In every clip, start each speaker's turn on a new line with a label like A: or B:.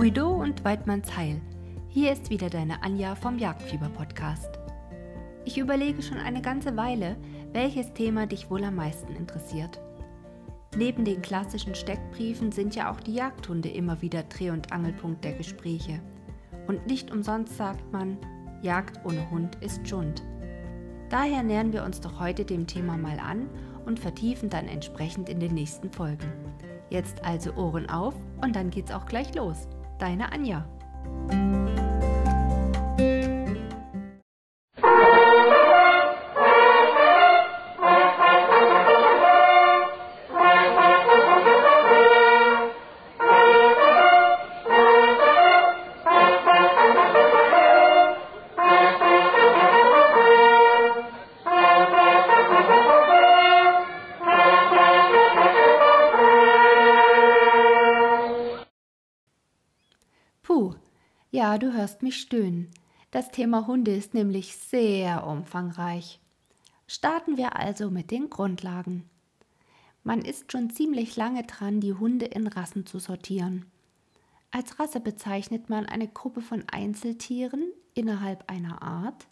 A: Horido und Weidmanns Heil. Hier ist wieder deine Anja vom Jagdfieber-Podcast. Ich überlege schon eine ganze Weile, welches Thema dich wohl am meisten interessiert. Neben den klassischen Steckbriefen sind ja auch die Jagdhunde immer wieder Dreh- und Angelpunkt der Gespräche. Und nicht umsonst sagt man, Jagd ohne Hund ist Schund. Daher nähern wir uns doch heute dem Thema mal an und vertiefen dann entsprechend in den nächsten Folgen. Jetzt also Ohren auf und dann geht's auch gleich los. Deine Anja. Du hörst mich stöhnen. Das Thema Hunde ist nämlich sehr umfangreich. Starten wir also mit den Grundlagen. Man ist schon ziemlich lange dran, die Hunde in Rassen zu sortieren. Als Rasse bezeichnet man eine Gruppe von Einzeltieren innerhalb einer Art,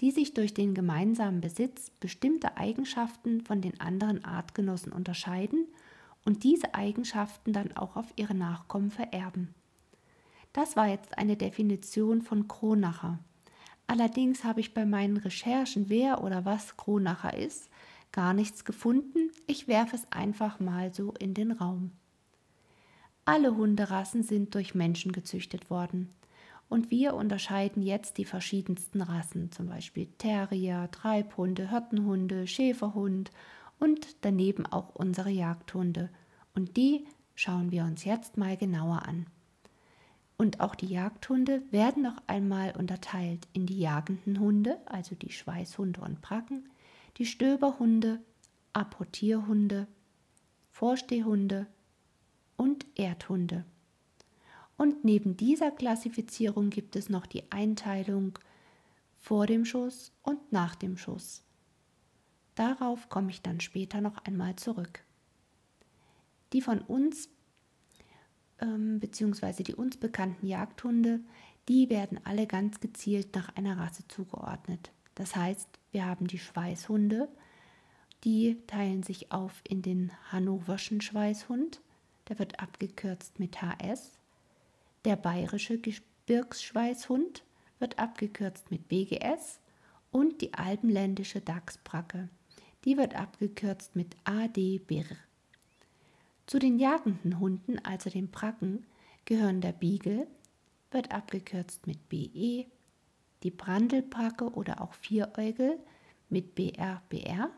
A: die sich durch den gemeinsamen Besitz bestimmter Eigenschaften von den anderen Artgenossen unterscheiden und diese Eigenschaften dann auch auf ihre Nachkommen vererben. Das war jetzt eine Definition von Kronacher. Allerdings habe ich bei meinen Recherchen, wer oder was Kronacher ist, gar nichts gefunden. Ich werfe es einfach mal so in den Raum. Alle Hunderassen sind durch Menschen gezüchtet worden. Und wir unterscheiden jetzt die verschiedensten Rassen, zum Beispiel Terrier, Treibhunde, Hirtenhunde, Schäferhund und daneben auch unsere Jagdhunde. Und die schauen wir uns jetzt mal genauer an. Und auch die Jagdhunde werden noch einmal unterteilt in die jagenden Hunde, also die Schweißhunde und Bracken, die Stöberhunde, Apportierhunde, Vorstehhunde und Erdhunde. Und neben dieser Klassifizierung gibt es noch die Einteilung vor dem Schuss und nach dem Schuss. Darauf komme ich dann später noch einmal zurück. Die von uns ähm, beziehungsweise die uns bekannten Jagdhunde, die werden alle ganz gezielt nach einer Rasse zugeordnet. Das heißt, wir haben die Schweißhunde, die teilen sich auf in den hannoverschen Schweißhund, der wird abgekürzt mit HS. Der bayerische Gebirgsschweißhund wird abgekürzt mit BGS und die alpenländische Dachsbracke, die wird abgekürzt mit AD-BIR. Zu den jagenden Hunden, also den Bracken, gehören der Beagle, wird abgekürzt mit BE, die Brandelbracke oder auch Vieräugel mit BRBR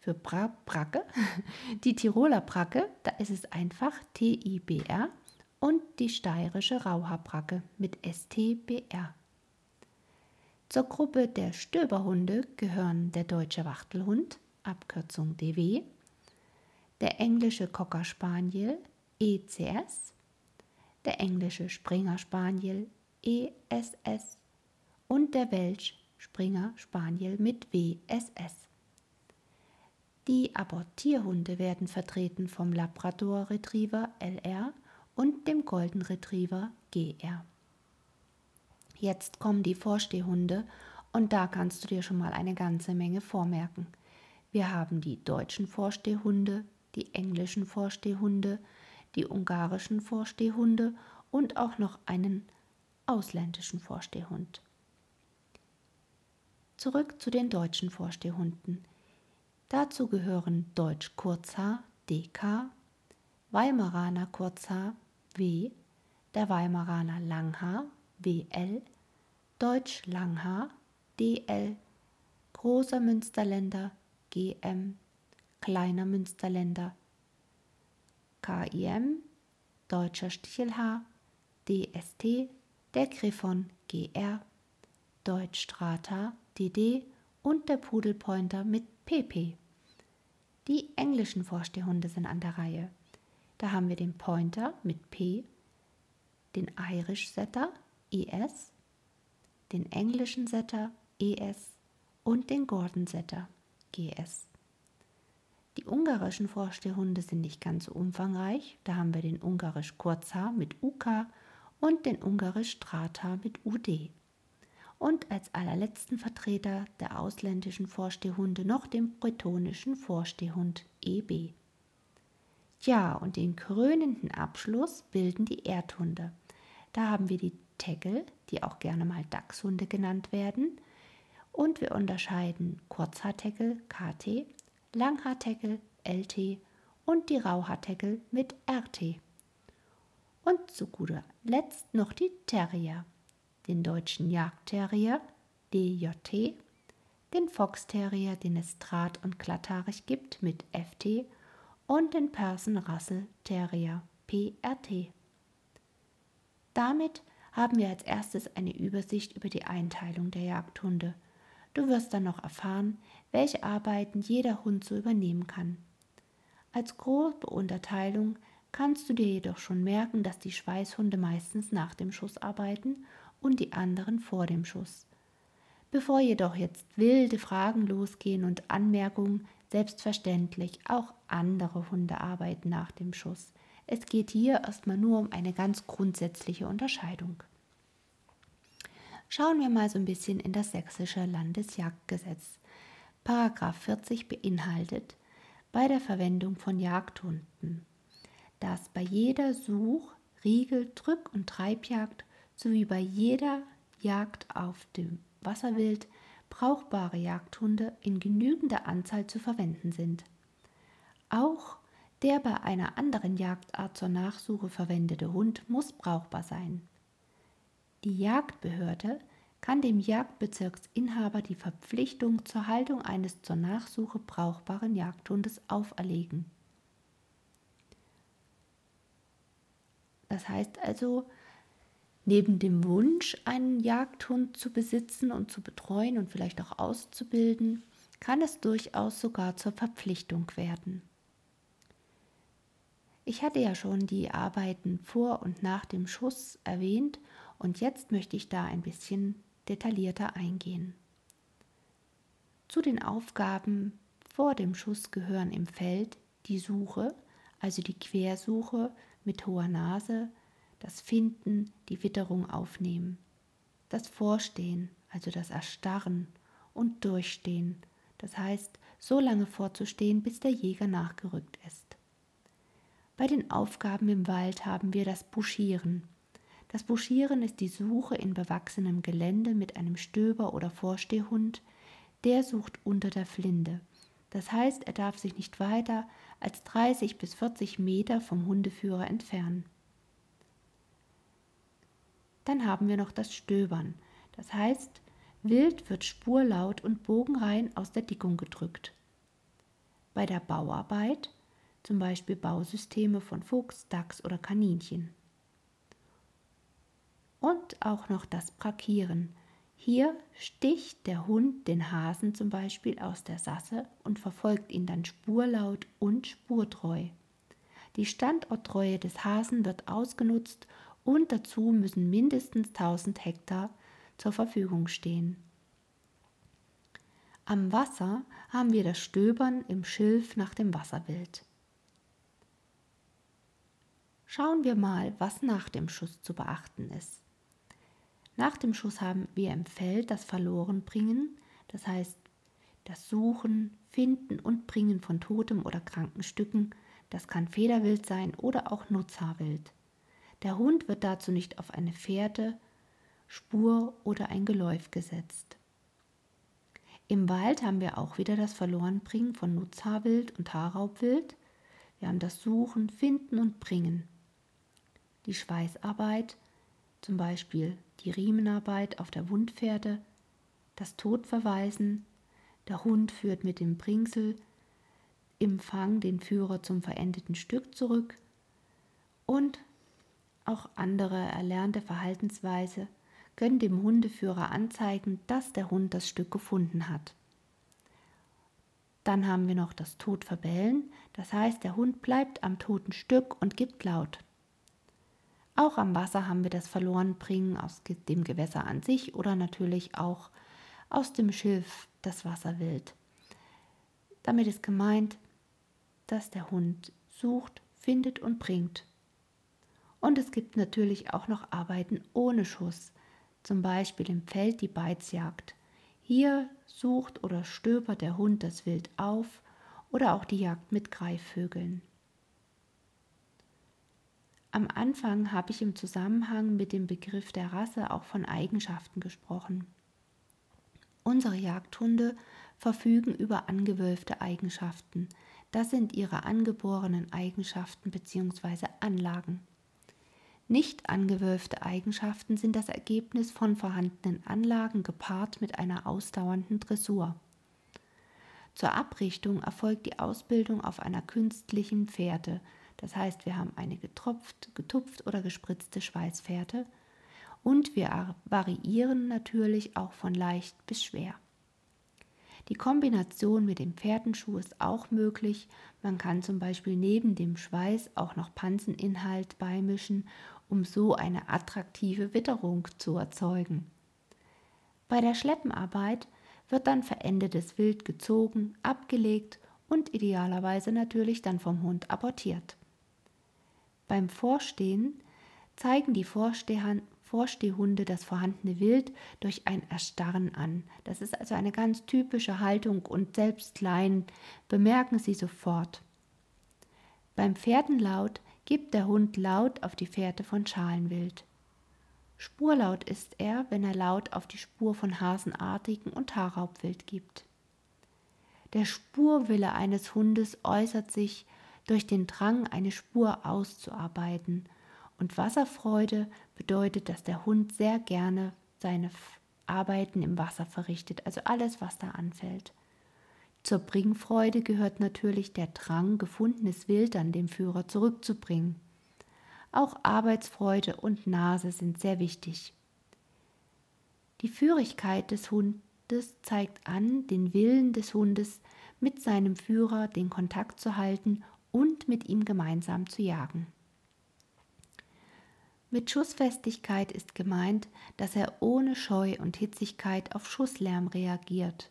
A: für Bra Bracke, die Tiroler Bracke, da ist es einfach TIBR und die steirische Rauhaarbracke mit STBR. Zur Gruppe der Stöberhunde gehören der deutsche Wachtelhund, Abkürzung DW, der englische Cocker Spaniel ECS, der englische Springer Spaniel ESS und der Welsh Springer Spaniel mit WSS. Die Abortierhunde werden vertreten vom Labrador Retriever LR und dem Golden Retriever GR. Jetzt kommen die Vorstehhunde und da kannst du dir schon mal eine ganze Menge vormerken. Wir haben die deutschen Vorstehhunde, die englischen Vorstehhunde, die ungarischen Vorstehhunde und auch noch einen ausländischen Vorstehhund. Zurück zu den deutschen Vorstehhunden. Dazu gehören Deutsch Kurzhaar DK, Weimaraner Kurzhaar W, der Weimaraner Langhaar WL, Deutsch Langhaar DL, Großer Münsterländer GM, Kleiner Münsterländer, KIM, Deutscher Stichelhaar, DST, der Griffon GR, Deutsch Strata DD und der Pudelpointer mit PP. Die englischen Vorstehhunde sind an der Reihe. Da haben wir den Pointer mit P, den Irish Setter ES, den englischen Setter ES und den Gordon Setter GS. Die ungarischen Vorstehhunde sind nicht ganz so umfangreich. Da haben wir den ungarisch Kurzhaar mit UK und den ungarisch Strata mit UD. Und als allerletzten Vertreter der ausländischen Vorstehhunde noch den bretonischen Vorstehhund EB. Ja, und den krönenden Abschluss bilden die Erdhunde. Da haben wir die Teckel, die auch gerne mal Dachshunde genannt werden. Und wir unterscheiden Kurzhaarteckel KT, Langhaarteckel LT und die Rauhaarteckel mit RT. Und zu guter Letzt noch die Terrier, den deutschen Jagdterrier DJT, den Foxterrier, den es draht- und glatthaarig gibt mit FT und den Persian Russell Terrier PRT. Damit haben wir als erstes eine Übersicht über die Einteilung der Jagdhunde. Du wirst dann noch erfahren, welche Arbeiten jeder Hund so übernehmen kann. Als grobe Unterteilung kannst du dir jedoch schon merken, dass die Schweißhunde meistens nach dem Schuss arbeiten und die anderen vor dem Schuss. Bevor jedoch jetzt wilde Fragen losgehen und Anmerkungen, selbstverständlich auch andere Hunde arbeiten nach dem Schuss. Es geht hier erstmal nur um eine ganz grundsätzliche Unterscheidung. Schauen wir mal so ein bisschen in das sächsische Landesjagdgesetz. Paragraph 40 beinhaltet bei der Verwendung von Jagdhunden, dass bei jeder Such-, Riegel-, Drück- und Treibjagd sowie bei jeder Jagd auf dem Wasserwild brauchbare Jagdhunde in genügender Anzahl zu verwenden sind. Auch der bei einer anderen Jagdart zur Nachsuche verwendete Hund muss brauchbar sein. Die Jagdbehörde kann dem Jagdbezirksinhaber die Verpflichtung zur Haltung eines zur Nachsuche brauchbaren Jagdhundes auferlegen. Das heißt also, Neben dem Wunsch, einen Jagdhund zu besitzen und zu betreuen und vielleicht auch auszubilden, kann es durchaus sogar zur Verpflichtung werden. Ich hatte ja schon die Arbeiten vor und nach dem Schuss erwähnt und jetzt möchte ich da ein bisschen detaillierter eingehen. Zu den Aufgaben vor dem Schuss gehören im Feld die Suche, also die Quersuche mit hoher Nase, das Finden, die Witterung aufnehmen, das Vorstehen, also das Erstarren und Durchstehen, das heißt, so lange vorzustehen, bis der Jäger nachgerückt ist. Bei den Aufgaben im Wald haben wir das Buschieren. Das Buschieren ist die Suche in bewachsenem Gelände mit einem Stöber oder Vorstehhund, der sucht unter der Flinde. Das heißt, er darf sich nicht weiter als 30 bis 40 Meter vom Hundeführer entfernen. Dann haben wir noch das Stöbern. Das heißt, wild wird spurlaut und bogenrein aus der Dickung gedrückt. Bei der Bauarbeit, zum Beispiel Bausysteme von Fuchs, Dachs oder Kaninchen. Und auch noch das Brakieren. Hier sticht der Hund den Hasen zum Beispiel aus der Sasse und verfolgt ihn dann spurlaut und spurtreu. Die Standorttreue des Hasen wird ausgenutzt und dazu müssen mindestens 1000 Hektar zur Verfügung stehen. Am Wasser haben wir das Stöbern im Schilf nach dem Wasserbild. Schauen wir mal, was nach dem Schuss zu beachten ist. Nach dem Schuss haben wir im Feld das Verlorenbringen, das heißt das Suchen, Finden und Bringen von totem oder kranken Stücken. Das kann Federwild sein oder auch Nutzhaarwild. Der Hund wird dazu nicht auf eine Fährte, Spur oder ein Geläuf gesetzt. Im Wald haben wir auch wieder das Verlorenbringen von Nutzhaarwild und Haarraubwild. Wir haben das Suchen, Finden und Bringen. Die Schweißarbeit, zum Beispiel die Riemenarbeit auf der Wundpferde, das Todverweisen, der Hund führt mit dem Bringsel im Fang den Führer zum verendeten Stück zurück und auch andere erlernte Verhaltensweise können dem Hundeführer anzeigen, dass der Hund das Stück gefunden hat. Dann haben wir noch das Todverbellen, das heißt, der Hund bleibt am toten Stück und gibt laut. Auch am Wasser haben wir das Verlorenbringen aus dem Gewässer an sich oder natürlich auch aus dem Schilf das Wasserwild. Damit ist gemeint, dass der Hund sucht, findet und bringt Und es gibt natürlich auch noch Arbeiten ohne Schuss, zum Beispiel im Feld die Beizjagd. Hier sucht oder stöbert der Hund das Wild auf oder auch die Jagd mit Greifvögeln. Am Anfang habe ich im Zusammenhang mit dem Begriff der Rasse auch von Eigenschaften gesprochen. Unsere Jagdhunde verfügen über angewölfte Eigenschaften. Das sind ihre angeborenen Eigenschaften bzw. Anlagen. Nicht angewölfte Eigenschaften sind das Ergebnis von vorhandenen Anlagen gepaart mit einer ausdauernden Dressur. Zur Abrichtung erfolgt die Ausbildung auf einer künstlichen Fährte, das heißt, wir haben eine getropft, getupft oder gespritzte Schweißfährte und wir variieren natürlich auch von leicht bis schwer. Die Kombination mit dem Pferdenschuh ist auch möglich. Man kann zum Beispiel neben dem Schweiß auch noch Panzeninhalt beimischen um so eine attraktive Witterung zu erzeugen. Bei der Schleppenarbeit wird dann verendetes Wild gezogen, abgelegt und idealerweise natürlich dann vom Hund apportiert. Beim Vorstehen zeigen die Vorstehhunde das vorhandene Wild durch ein Erstarren an. Das ist also eine ganz typische Haltung und selbst klein bemerken sie sofort. Beim Pferdenlaut gibt der Hund laut auf die Fährte von Schalenwild. Spurlaut ist er, wenn er laut auf die Spur von Hasenartigen und Haarraubwild gibt. Der Spurwille eines Hundes äußert sich durch den Drang, eine Spur auszuarbeiten, und Wasserfreude bedeutet, dass der Hund sehr gerne seine Arbeiten im Wasser verrichtet, also alles, was da anfällt. Zur Bringfreude gehört natürlich der Drang, gefundenes Wild an dem Führer zurückzubringen. Auch Arbeitsfreude und Nase sind sehr wichtig. Die Führigkeit des Hundes zeigt an, den Willen des Hundes, mit seinem Führer den Kontakt zu halten und mit ihm gemeinsam zu jagen. Mit Schussfestigkeit ist gemeint, dass er ohne Scheu und Hitzigkeit auf Schusslärm reagiert.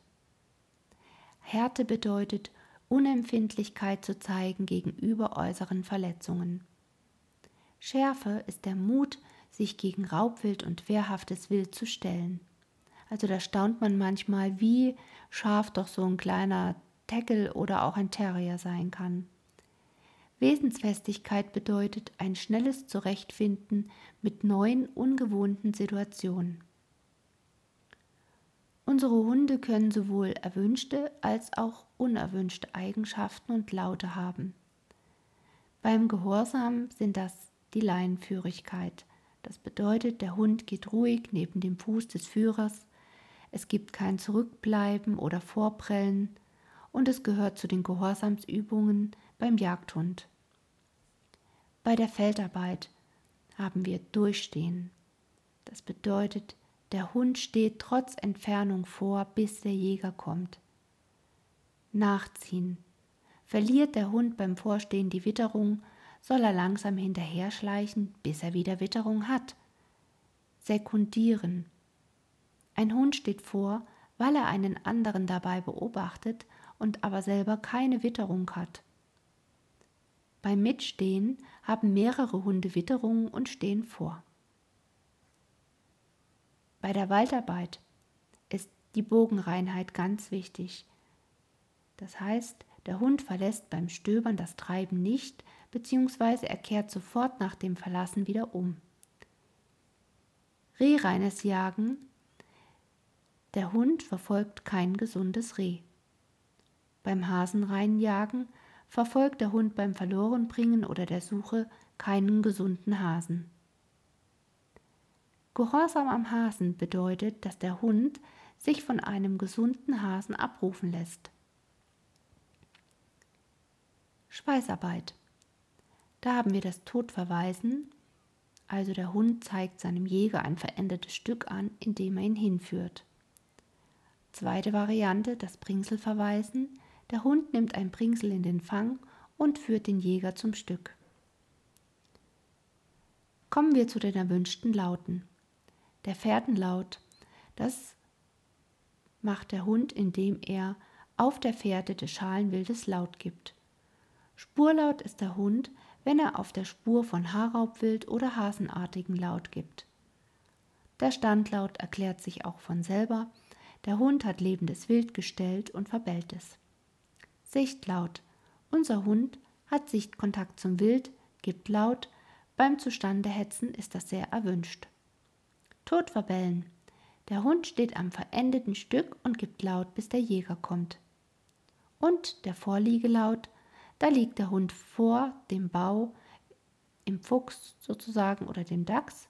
A: Härte bedeutet, Unempfindlichkeit zu zeigen gegenüber äußeren Verletzungen. Schärfe ist der Mut, sich gegen Raubwild und wehrhaftes Wild zu stellen. Also da staunt man manchmal, wie scharf doch so ein kleiner Tackle oder auch ein Terrier sein kann. Wesensfestigkeit bedeutet ein schnelles Zurechtfinden mit neuen, ungewohnten Situationen. Unsere Hunde können sowohl erwünschte als auch unerwünschte Eigenschaften und Laute haben. Beim Gehorsam sind das die Leinenführigkeit. Das bedeutet, der Hund geht ruhig neben dem Fuß des Führers, es gibt kein Zurückbleiben oder Vorprellen und es gehört zu den Gehorsamsübungen beim Jagdhund. Bei der Feldarbeit haben wir Durchstehen. Das bedeutet, der Hund steht trotz Entfernung vor, bis der Jäger kommt. Nachziehen. Verliert der Hund beim Vorstehen die Witterung, soll er langsam hinterher schleichen, bis er wieder Witterung hat. Sekundieren. Ein Hund steht vor, weil er einen anderen dabei beobachtet und aber selber keine Witterung hat. Beim Mitstehen haben mehrere Hunde Witterung und stehen vor. Bei der Waldarbeit ist die Bogenreinheit ganz wichtig. Das heißt, der Hund verlässt beim Stöbern das Treiben nicht, beziehungsweise er kehrt sofort nach dem Verlassen wieder um. Rehreines Jagen. Der Hund verfolgt kein gesundes Reh. Beim Hasenreinjagen verfolgt der Hund beim Verlorenbringen oder der Suche keinen gesunden Hasen. Gehorsam am Hasen bedeutet, dass der Hund sich von einem gesunden Hasen abrufen lässt. Schweißarbeit. Da haben wir das Todverweisen, also der Hund zeigt seinem Jäger ein verändertes Stück an, indem er ihn hinführt. Zweite Variante, das Bringselverweisen. Der Hund nimmt ein Bringsel in den Fang und führt den Jäger zum Stück. Kommen wir zu den erwünschten Lauten der Fährtenlaut. Das macht der Hund, indem er auf der Fährte des Schalenwildes Laut gibt. Spurlaut ist der Hund, wenn er auf der Spur von Haarraubwild oder Hasenartigen Laut gibt. Der Standlaut erklärt sich auch von selber. Der Hund hat lebendes Wild gestellt und verbellt es. Sichtlaut. Unser Hund hat Sichtkontakt zum Wild, gibt Laut. Beim Zustandehetzen ist das sehr erwünscht. Todverbellen. Der Hund steht am verendeten Stück und gibt Laut, bis der Jäger kommt. Und der Vorliegelaut. Da liegt der Hund vor dem Bau, im Fuchs sozusagen oder dem Dachs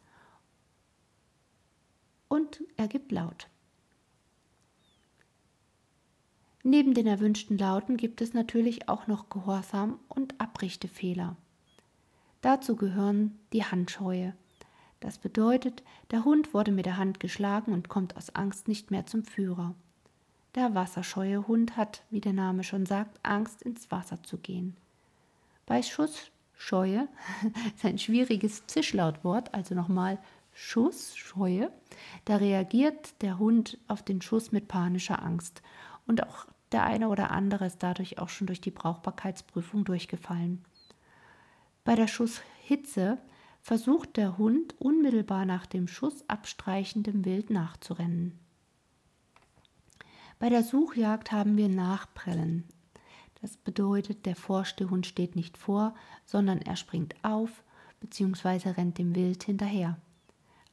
A: und er gibt Laut. Neben den erwünschten Lauten gibt es natürlich auch noch Gehorsam und Abrichtefehler. Dazu gehören die Handscheue. Das bedeutet, der Hund wurde mit der Hand geschlagen und kommt aus Angst nicht mehr zum Führer. Der wasserscheue Hund hat, wie der Name schon sagt, Angst ins Wasser zu gehen. Bei Schussscheue ist ein schwieriges Zischlautwort, also nochmal Schussscheue, da reagiert der Hund auf den Schuss mit panischer Angst. Und auch der eine oder andere ist dadurch auch schon durch die Brauchbarkeitsprüfung durchgefallen. Bei der Schusshitze versucht der Hund unmittelbar nach dem Schuss abstreichendem Wild nachzurennen. Bei der Suchjagd haben wir Nachprellen. Das bedeutet, der Vorstehhund steht nicht vor, sondern er springt auf bzw. rennt dem Wild hinterher.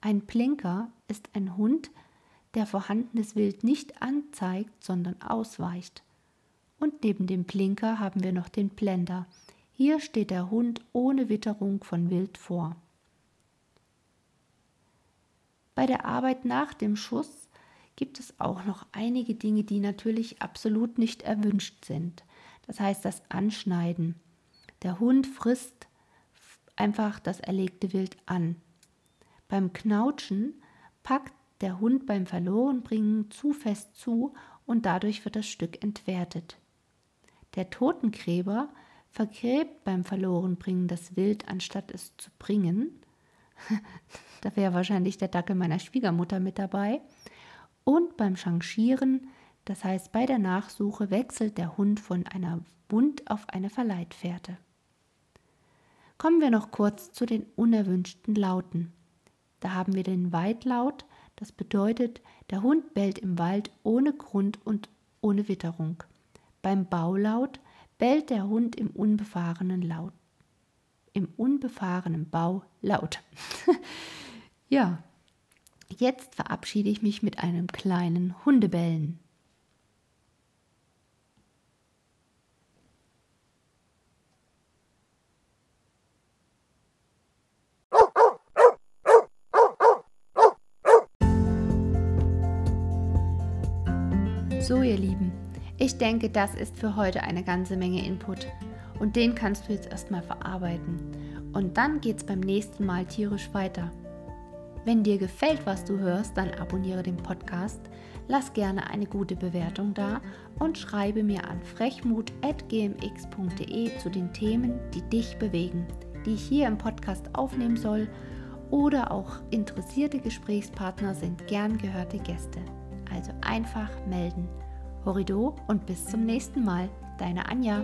A: Ein Plinker ist ein Hund, der vorhandenes Wild nicht anzeigt, sondern ausweicht. Und neben dem Plinker haben wir noch den Blender. Hier steht der Hund ohne Witterung von Wild vor. Bei der Arbeit nach dem Schuss gibt es auch noch einige Dinge, die natürlich absolut nicht erwünscht sind. Das heißt das Anschneiden. Der Hund frisst einfach das erlegte Wild an. Beim Knautschen packt der Hund beim Verlorenbringen zu fest zu und dadurch wird das Stück entwertet. Der Totengräber vergräbt beim Verlorenbringen das Wild, anstatt es zu bringen. da wäre wahrscheinlich der Dackel meiner Schwiegermutter mit dabei. Und beim Changieren, das heißt bei der Nachsuche, wechselt der Hund von einer Wund auf eine Verleitfährte. Kommen wir noch kurz zu den unerwünschten Lauten. Da haben wir den Weitlaut, das bedeutet, der Hund bellt im Wald ohne Grund und ohne Witterung. Beim Baulaut bellt der Hund im unbefahrenen Laut. Im unbefahrenen Bau laut. ja, jetzt verabschiede ich mich mit einem kleinen Hundebellen. Ihr Lieben, ich denke, das ist für heute eine ganze Menge Input und den kannst du jetzt erstmal verarbeiten. Und dann geht's beim nächsten Mal tierisch weiter. Wenn dir gefällt, was du hörst, dann abonniere den Podcast, lass gerne eine gute Bewertung da und schreibe mir an frechmut.gmx.de zu den Themen, die dich bewegen, die ich hier im Podcast aufnehmen soll oder auch interessierte Gesprächspartner sind gern gehörte Gäste also einfach melden. Horido und bis zum nächsten Mal, deine Anja.